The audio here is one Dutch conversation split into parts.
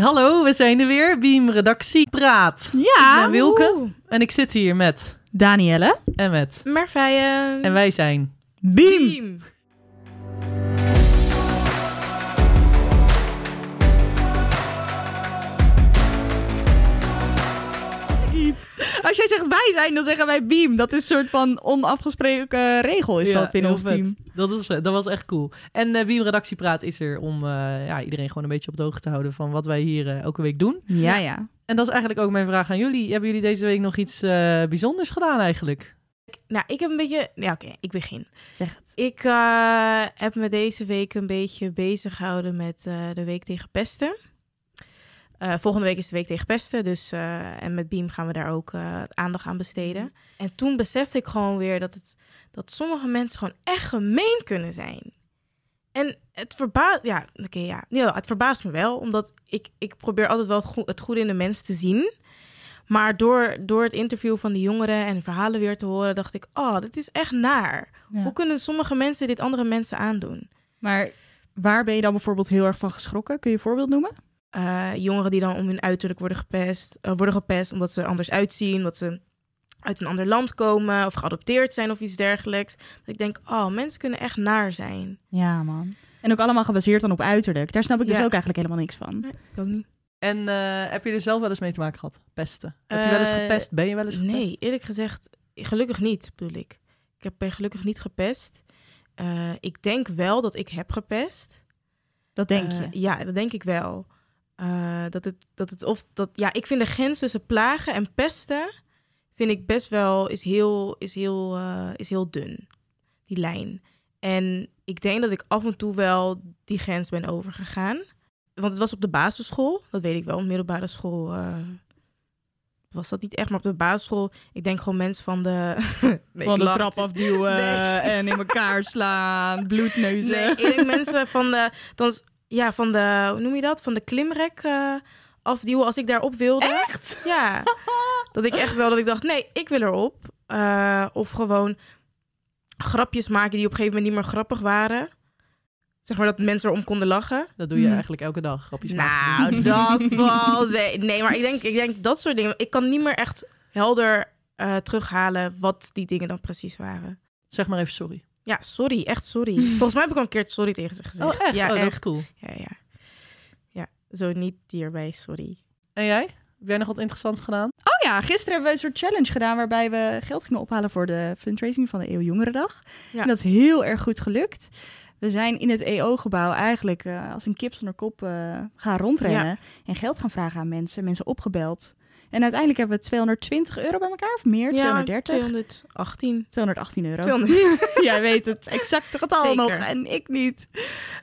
hallo, we zijn er weer. Beam Redactie Praat. Ja. Ik ben Wilke en ik zit hier met Danielle. en met. Marvijen. En wij zijn. Beam. Als jij zegt wij zijn, dan zeggen wij Beam. Dat is een soort van onafgesproken regel is Ja, dat binnen ons vet. team. Dat, is, dat was echt cool. En eh Beam Redactie Praat is er om eh, ja, iedereen gewoon een beetje op de hoogte te houden van wat wij hier eh, elke week doen. Ja, ja. En dat is eigenlijk ook mijn vraag aan jullie. Hebben jullie deze week nog iets eh, bijzonders gedaan eigenlijk? Nou, ik heb een beetje... Ja, oké, ik begin. Zeg het. Ik eh, heb me deze week een beetje bezig gehouden met eh, de week tegen pesten. Eh, volgende week is de week tegen pesten, dus eh, en met Beam gaan we daar ook eh, aandacht aan besteden. En toen besefte ik gewoon weer dat, het, dat sommige mensen gewoon echt gemeen kunnen zijn. En het verbaast, ja, oké, ja, ja, het verbaast me wel, omdat ik, ik probeer altijd wel het, goe- het goede in de mens te zien. Maar door, door het interview van die jongeren en verhalen weer te horen, dacht ik, oh, dit is echt naar. Ja. Hoe kunnen sommige mensen dit andere mensen aandoen? Maar waar ben je dan bijvoorbeeld heel erg van geschrokken? Kun je een voorbeeld noemen? Eh, jongeren die dan om hun uiterlijk worden gepest, eh, worden gepest omdat ze anders uitzien, omdat ze uit een ander land komen of geadopteerd zijn of iets dergelijks. Dat ik denk, oh, mensen kunnen echt naar zijn. Ja, man. En ook allemaal gebaseerd dan op uiterlijk. Daar snap ik dus ook eigenlijk helemaal niks van. Nee, ik ook niet. En eh, heb je er zelf wel eens mee te maken gehad? Pesten. heb je wel eens gepest? Ben je wel eens gepest? Nee, eerlijk gezegd, gelukkig niet, bedoel ik. Ik heb ben gelukkig niet gepest. Eh, ik denk wel dat ik heb gepest. Dat denk je. ja, dat denk ik wel. Eh, dat het, dat het of dat, ja, ik vind de grens tussen plagen en pesten vind ik best wel is heel, is heel, eh, is heel dun. Die lijn. En ik denk dat ik af en toe wel die grens ben overgegaan. Want het was op de basisschool, dat weet ik wel. Middelbare school eh, was dat niet echt, maar op de basisschool, ik denk gewoon mensen van de. Nee, Van de trap afduwen Nee. en in elkaar slaan, bloedneuzen. Nee, ik denk mensen van de, ja, van de, hoe noem je dat? Van de klimrek eh, afduwen als ik daarop wilde. Echt? Ja. Dat ik echt wel, dat ik dacht, nee, ik wil erop. Eh, of gewoon grapjes maken die op een gegeven moment niet meer grappig waren. Zeg maar dat mensen erom konden lachen. Dat doe je Hmm. eigenlijk elke dag. Grapjes maken. Nou, dat. Nee, nee, maar ik denk, ik denk dat soort dingen. Ik kan niet meer echt helder eh, terughalen wat die dingen dan precies waren. Zeg maar even sorry. Ja, sorry, echt sorry. Volgens mij heb ik al een keer sorry tegen ze gezegd. Oh, echt? Ja, oh, dat is cool. Ja, ja. Ja, zo niet hierbij, sorry. En jij? Heb jij nog wat interessants gedaan? Oh ja, gisteren hebben we een soort challenge gedaan waarbij we geld gingen ophalen voor de fundraising van de EO Jongerendag. Ja. En dat is heel erg goed gelukt. We zijn in het EO-gebouw eigenlijk eh, als een kip zonder kop eh, gaan rondrennen en geld gaan vragen aan mensen, mensen opgebeld. En uiteindelijk hebben we 220 euro bij elkaar, of meer, 230? 218. 218 euro. 200. Jij weet het exacte getal Zeker. nog en ik niet.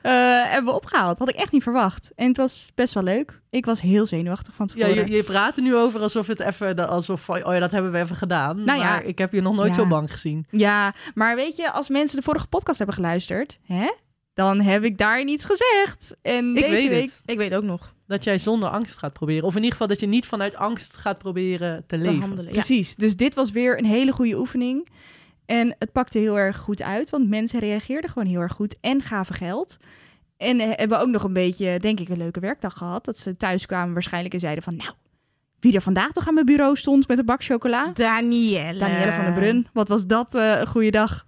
Eh hebben we opgehaald. Had ik echt niet verwacht. En het was best wel leuk. Ik was heel zenuwachtig van Ja, tevoren. je, je praat er nu over alsof het even, alsof oh ja, dat hebben we even gedaan. Nou ja. maar ik heb je nog nooit Ja. zo bang gezien. Ja, maar weet je, als mensen de vorige podcast hebben geluisterd, hè, dan heb ik daar niets gezegd. En Ik deze weet week. het. Ik weet ook nog. Dat jij zonder angst gaat proberen. Of in ieder geval dat je niet vanuit angst gaat proberen te Te leven. handelen. Ja. Precies. Dus dit was weer een hele goede oefening. En het pakte heel erg goed uit, want mensen reageerden gewoon heel erg goed en gaven geld. En hebben ook nog een beetje, denk ik, een leuke werkdag gehad. Dat ze thuis kwamen waarschijnlijk en zeiden van, nou, wie er vandaag toch aan mijn bureau stond met een bak chocola? Danielle. Danielle van der Brun. Wat was dat eh, een goede dag.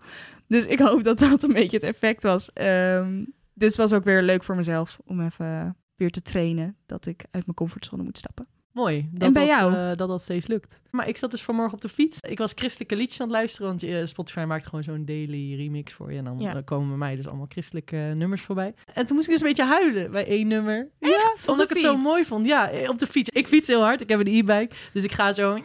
Dus ik hoop dat dat een beetje het effect was. Ehm, dus het was ook weer leuk voor mezelf om even weer te trainen dat ik uit mijn comfortzone moet stappen. Mooi. Dat En bij dat, jou? eh, dat dat steeds lukt. Maar ik zat dus vanmorgen op de fiets. Ik was christelijke liedjes aan het luisteren. Want eh, Spotify maakt gewoon zo'n daily remix voor je. En dan Ja. eh, komen bij mij dus allemaal christelijke nummers voorbij. En toen moest ik dus een beetje huilen bij één nummer. Echt? Omdat Op de ik het zo mooi vond. Ja, eh, op de fiets. Ik fiets heel hard. Ik heb een e-bike. Dus ik ga zo...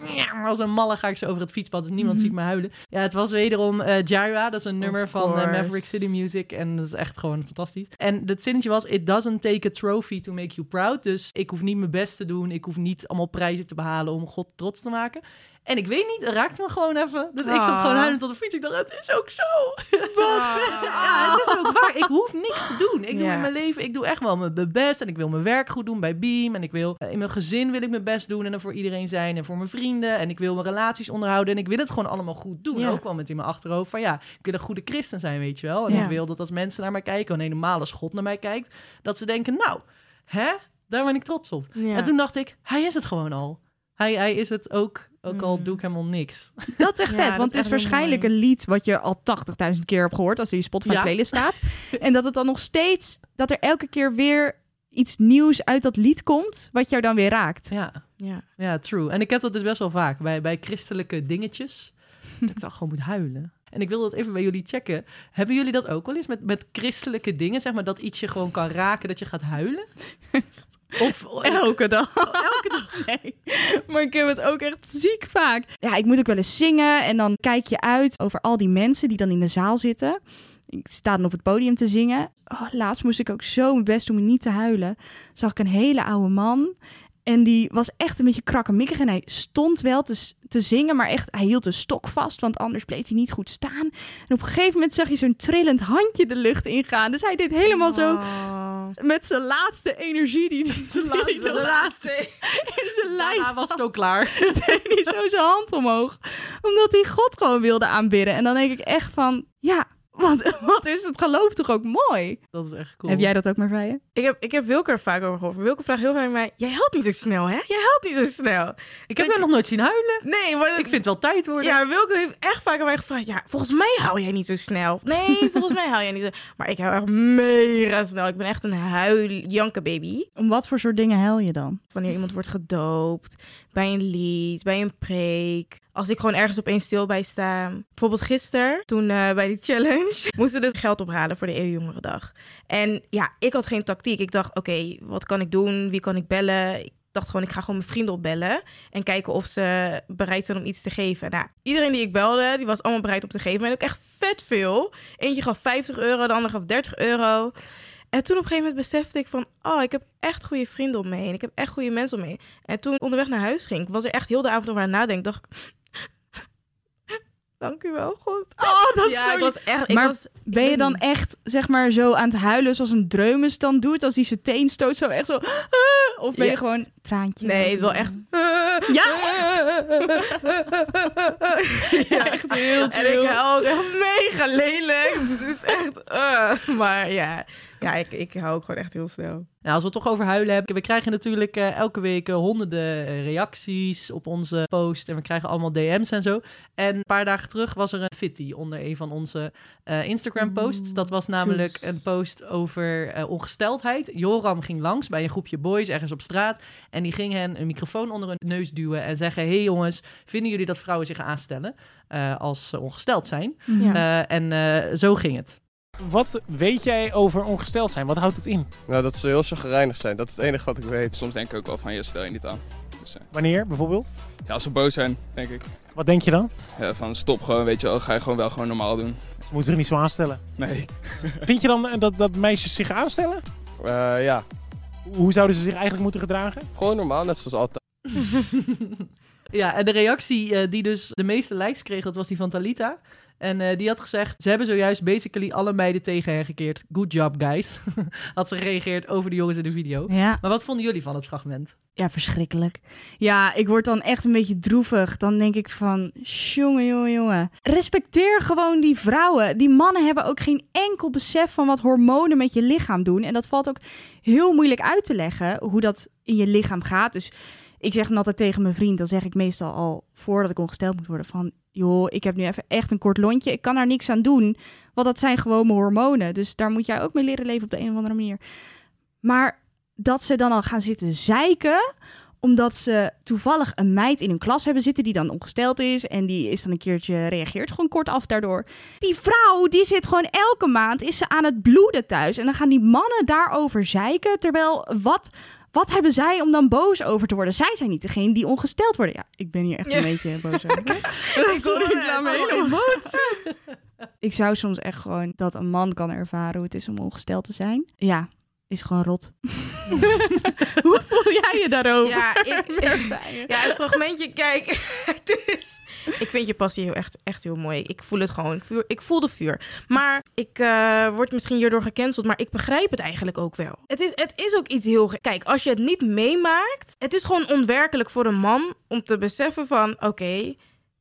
Als een malle ga ik zo over het fietspad. Dus niemand Mhm. ziet me huilen. Ja, het was wederom eh Jaira. Dat is een nummer van eh. Maverick City Music. En dat is echt gewoon fantastisch. En het zinnetje was... It doesn't take a trophy to make you proud. Dus ik hoef niet mijn best te doen. Ik hoef niet allemaal prijzen te behalen om God trots te maken. En ik weet niet, het raakte me gewoon even. Dus ik zat Ah. gewoon huilend op de fiets. Ik dacht, het is ook zo. Ah. Ja, het is ook waar. Ik hoef niks te doen. Ik doe in mijn leven, ik doe echt wel mijn best. En ik wil mijn werk goed doen bij Beam. En ik wil eh, in mijn gezin wil ik mijn best doen. En er voor iedereen zijn. En voor mijn vrienden. En ik wil mijn relaties onderhouden. En ik wil het gewoon allemaal goed doen. Ook wel met in mijn achterhoofd van ja, ik wil een goede christen zijn, weet je wel. En ik wil dat als mensen naar mij kijken, wanneer een normale schot naar mij kijkt, dat ze denken, nou, hè? Daar ben ik trots op. Ja. En toen dacht ik, hij is het gewoon al. Hij, hij is het ook, ook al Mm. doe ik helemaal niks. Dat is echt Ja, vet, want is het is waarschijnlijk een lied wat je al 80.000 keer hebt gehoord als in je Spotify Ja. playlist staat. en dat het dan nog steeds, dat er elke keer weer iets nieuws uit dat lied komt, wat jou dan weer raakt. Ja, ja. ja, true. En ik heb dat dus best wel vaak bij, bij christelijke dingetjes. dat ik dan gewoon moet huilen. En ik wil dat even bij jullie checken. Hebben jullie dat ook wel eens met, met christelijke dingen? Zeg maar dat iets je gewoon kan raken, dat je gaat huilen? Of Elke dag. Elke dag. Nee. Maar ik heb het ook echt ziek vaak. Ja, ik moet ook wel eens zingen. En dan kijk je uit over al die mensen die dan in de zaal zitten. Ik sta dan op het podium te zingen. Oh, laatst moest ik ook zo mijn best doen om niet te huilen. Zag ik een hele oude man. En die was echt een beetje krakkemikkig. En hij stond wel te, te zingen, maar echt, hij hield de stok vast. Want anders bleef hij niet goed staan. En op een gegeven moment zag je zo'n trillend handje de lucht ingaan. Dus hij deed helemaal zo Oh. Met zijn laatste energie. Die, zijn laatste- de laatste. in zijn lijf Daarna was het ook klaar. deed hij zo zijn hand omhoog. Omdat hij God gewoon wilde aanbidden. En dan denk ik echt van, ja, wat, wat is het geloof toch ook mooi? Dat is echt cool. Heb jij dat ook, Marvije? Ik heb, ik heb Wilke er vaak over gehoord. Wilke vraagt heel vaak aan mij... Jij helpt niet zo snel, hè? Jij helpt niet zo snel. Ik heb jou nog nooit zien huilen. Nee, maar... Ik vind het wel tijd worden. Ja, Wilke heeft echt vaak aan mij gevraagd... Ja, volgens mij hou jij niet zo snel. Nee, volgens mij hou jij niet zo... Maar ik hou echt mega snel. Ik ben echt een huil jankenbaby. Om wat voor soort dingen huil je dan? Wanneer iemand wordt gedoopt, bij een lied, bij een preek. Als ik gewoon ergens opeens stil bij sta. Bijvoorbeeld gisteren, toen eh, bij die challenge, moesten dus geld ophalen voor de Eeuwjongerendag. En ja, ik had geen tactiek. Ik dacht, oké, wat kan ik doen? Wie kan ik bellen? Ik dacht gewoon, ik ga gewoon mijn vrienden opbellen en kijken of ze bereid zijn om iets te geven. Nou, iedereen die ik belde, die was allemaal bereid om te geven. En ook echt vet veel. Eentje gaf 50 euro, de ander gaf 30 euro. En toen op een gegeven moment besefte ik van... oh, ik heb echt goede vrienden om me heen. Ik heb echt goede mensen om me. En toen onderweg naar huis ging... was er echt heel de avond over aan nadenken. dacht. Dank u wel, God. Oh, dat ja, ik was echt... Ik Maar was, Ben je dan niet. echt, zeg maar, zo aan het huilen zoals een dreumes dan doet? Als die zijn teen stoot, zo echt zo... ah, Of ben je Ja. gewoon traantje? Nee, het is wel echt... Ja, ja, echt heel En chill. ik hou ook echt mega lelijk. Het is echt... eh, maar ja, ja ik, ik hou ook gewoon echt heel snel. Nou, als we het toch over huilen hebben. We krijgen natuurlijk eh, elke week eh, honderden eh, reacties op onze post. En we krijgen allemaal DM's en zo. En een paar dagen terug was er een fitty onder een van onze eh, Instagram posts. Dat was namelijk een post over eh, ongesteldheid. Joram ging langs bij een groepje boys ergens op straat. En die ging hen een microfoon onder hun neus duwen en zeggen... hey jongens, vinden jullie dat vrouwen zich aanstellen eh, als ze ongesteld zijn? Ja. Eh, en eh, zo ging het. Wat weet jij over ongesteld zijn? Wat houdt het in? Nou, dat ze heel chagrijnig zijn. Dat is het enige wat ik weet. Soms denk ik ook wel van, je stel je niet aan. Dus, eh, Wanneer bijvoorbeeld? ja, als ze boos zijn, denk ik. Wat denk je dan? Ja, van stop gewoon, weet je wel, ga je gewoon wel gewoon normaal doen. Ze moeten zich niet zo aanstellen. Nee. Vind je dan eh, dat, dat meisjes zich aanstellen? Eh, ja, Hoe zouden ze zich eigenlijk moeten gedragen? gewoon normaal, net zoals altijd. Ja, en de reactie eh, die dus de meeste likes kreeg, dat was die van Talita. En eh, die had gezegd, ze hebben zojuist basically alle meiden tegen hen gekeerd. Good job, guys. had ze gereageerd over de jongens in de video. Ja. Maar wat vonden jullie van het fragment? Ja, verschrikkelijk. Ja, ik word dan echt een beetje droevig. Dan denk ik van, jongen, jongen, jongen. Respecteer gewoon die vrouwen. Die mannen hebben ook geen enkel besef van wat hormonen met je lichaam doen. En dat valt ook heel moeilijk uit te leggen, hoe dat in je lichaam gaat. Dus ik zeg dan altijd tegen mijn vriend, dan zeg ik meestal al voordat ik ongesteld moet worden van... joh, ik heb nu even echt een kort lontje, ik kan daar niks aan doen. Want dat zijn gewoon mijn hormonen. Dus daar moet jij ook mee leren leven op de een of andere manier. Maar dat ze dan al gaan zitten zeiken omdat ze toevallig een meid in hun klas hebben zitten die dan ongesteld is. En die is dan een keertje reageert gewoon kort af daardoor. Die vrouw die zit gewoon elke maand is ze aan het bloeden thuis. En dan gaan die mannen daarover zeiken. Terwijl wat, wat hebben zij om dan boos over te worden? Zij zijn niet degene die ongesteld worden. Ja, ik ben hier echt een beetje boos over. Ik laat me helemaal Ik zou soms echt gewoon dat een man kan ervaren hoe het is om ongesteld te zijn. Ja, is gewoon rot. hoe voel jij je daarover? Ja, ik, ja, het fragmentje, kijk, het is, ik vind je passie heel echt, echt heel mooi. Ik voel het gewoon, ik, voel, ik voel de vuur. Maar ik eh, word misschien hierdoor gecanceld, maar ik begrijp het eigenlijk ook wel. Het is, het is ook iets heel... Kijk, als je het niet meemaakt, het is gewoon onwerkelijk voor een man om te beseffen van, oké,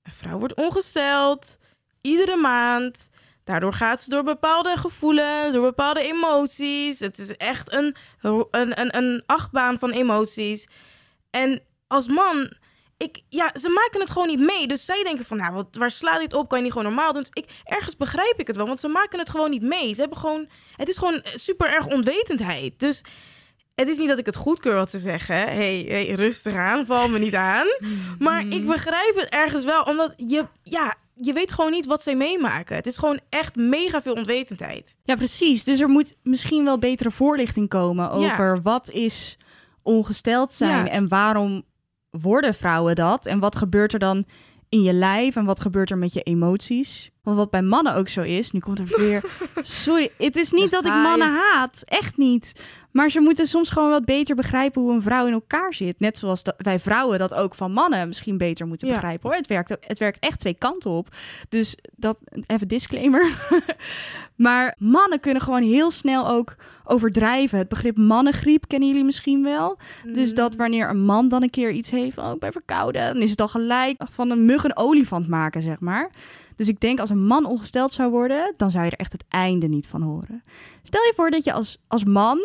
een vrouw wordt ongesteld, iedere maand... Daardoor gaat ze door bepaalde gevoelens, door bepaalde emoties. Het is echt een, een, een, een achtbaan van emoties. En als man, ik, ja, ze maken het gewoon niet mee. Dus zij denken van, nou, wat, waar slaat dit op? Kan je niet gewoon normaal doen? Dus ik, ergens begrijp ik het wel, want ze maken het gewoon niet mee. Ze hebben gewoon, het is gewoon super erg onwetendheid. Dus het is niet dat ik het goedkeur wat ze zeggen. hey, hey, rustig aan, val me niet aan. Maar ik begrijp het ergens wel, omdat je, ja, je weet gewoon niet wat zij meemaken. Het is gewoon echt mega veel onwetendheid. Ja, precies. Dus er moet misschien wel betere voorlichting komen over wat is ongesteld zijn Ja. en waarom worden vrouwen dat en wat gebeurt er dan in je lijf en wat gebeurt er met je emoties. Want wat bij mannen ook zo is, nu komt er weer. Sorry, het is niet dat ik mannen haat, echt niet. Maar ze moeten soms gewoon wat beter begrijpen hoe een vrouw in elkaar zit. Net zoals dat wij vrouwen dat ook van mannen misschien beter moeten Ja. begrijpen. Hoor. Het, werkt, ook- het werkt echt twee kanten op. Dus dat even disclaimer. maar mannen kunnen gewoon heel snel ook overdrijven. Het begrip mannengriep kennen jullie misschien wel. Dus dat wanneer een man dan een keer iets heeft, oh, ik ben verkouden, dan is het al gelijk van een mug een olifant maken, zeg maar. Dus ik denk als een man ongesteld zou worden, dan zou je er echt het einde niet van horen. Stel je voor dat je als, als man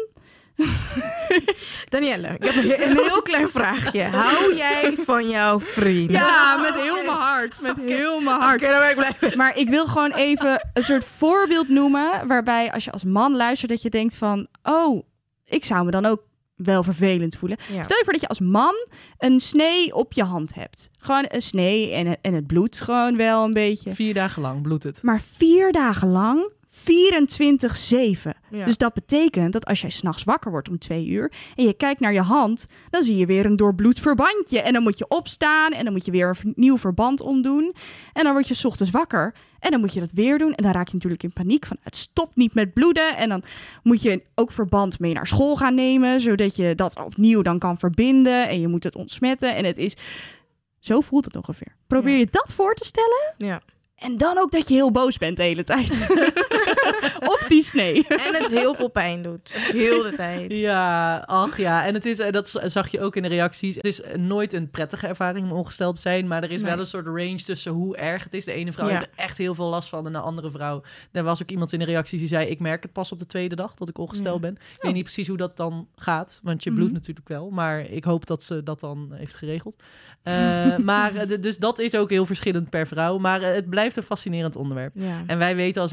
Danielle, ik heb een, he- een heel klein vraagje. Hou jij van jouw vriend? Ja, met heel mijn hart. Met heel mijn hart. Oké, dan ben ik blij. Maar ik wil gewoon even een soort voorbeeld noemen. Waarbij als je als man luistert, dat je denkt van... Oh, ik zou me dan ook wel vervelend voelen. Ja. Stel je voor dat je als man een snee op je hand hebt. Gewoon een snee en en het bloedt gewoon wel een beetje. Vier dagen lang bloedt het. Maar vier dagen lang, 24-7. Ja. Dus dat betekent dat als jij s'nachts wakker wordt om twee uur en je kijkt naar je hand, dan zie je weer een doorbloed verbandje. En dan moet je opstaan en dan moet je weer een nieuw verband omdoen. En dan word je 's ochtends wakker en dan moet je dat weer doen. En dan raak je natuurlijk in paniek van het stopt niet met bloeden. En dan moet je ook verband mee naar school gaan nemen, zodat je dat opnieuw dan kan verbinden. En je moet het ontsmetten. En het is... Zo voelt het ongeveer. Probeer Ja. je dat voor te stellen? ja. En dan ook dat je heel boos bent de hele tijd. Op die snee. En het heel veel pijn doet. Heel de tijd. Ja, ach ja. En het is, eh, dat zag je ook in de reacties. Het is eh, nooit een prettige ervaring om ongesteld te zijn. Maar er is Nee. wel een soort range tussen hoe erg het is. De ene vrouw Ja. heeft er echt heel veel last van. En de andere vrouw. Er was ook iemand in de reacties die zei: Ik merk het pas op de tweede dag dat ik ongesteld Ja. ben. Ik weet niet precies hoe dat dan gaat. Want je Mhm. bloedt natuurlijk wel. Maar ik hoop dat ze dat dan heeft geregeld. Eh, maar dus dat is ook heel verschillend per vrouw. Maar het blijft een fascinerend onderwerp. Ja. En wij weten als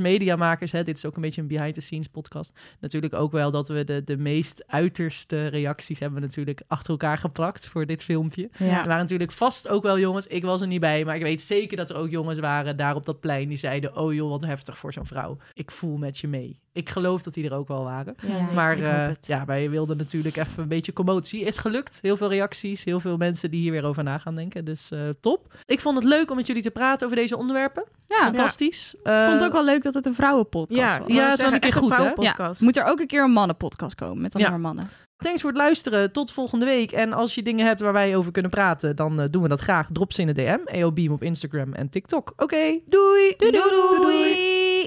hè, dit is ook een beetje een behind-the-scenes podcast, natuurlijk ook wel dat we de, de meest uiterste reacties hebben natuurlijk achter elkaar geplakt voor dit filmpje. Ja. Er waren natuurlijk vast ook wel jongens, ik was er niet bij, maar ik weet zeker dat er ook jongens waren daar op dat plein die zeiden, oh joh, wat heftig voor zo'n vrouw. Ik voel met je mee. Ik geloof dat die er ook wel waren. Ja. Maar eh, ja, wij wilden natuurlijk even een beetje commotie. Is gelukt. Heel veel reacties. Heel veel mensen die hier weer over na gaan denken. Dus eh, top. Ik vond het leuk om met jullie te praten over deze onderwerpen. Ja, Fantastisch. ik vond het Eh, ook wel leuk dat het een vrouwenpodcast Ja, was. Ja, ja het is wel een keer goed, hè? Ja. Moet er ook een keer een mannenpodcast komen met alleen Ja. maar mannen. Thanks voor het luisteren. Tot volgende week. En als je dingen hebt waar wij over kunnen praten, dan doen we dat graag. Drop ze in de DM. EO Beam op Instagram en TikTok. Oké, doei. Doei doei.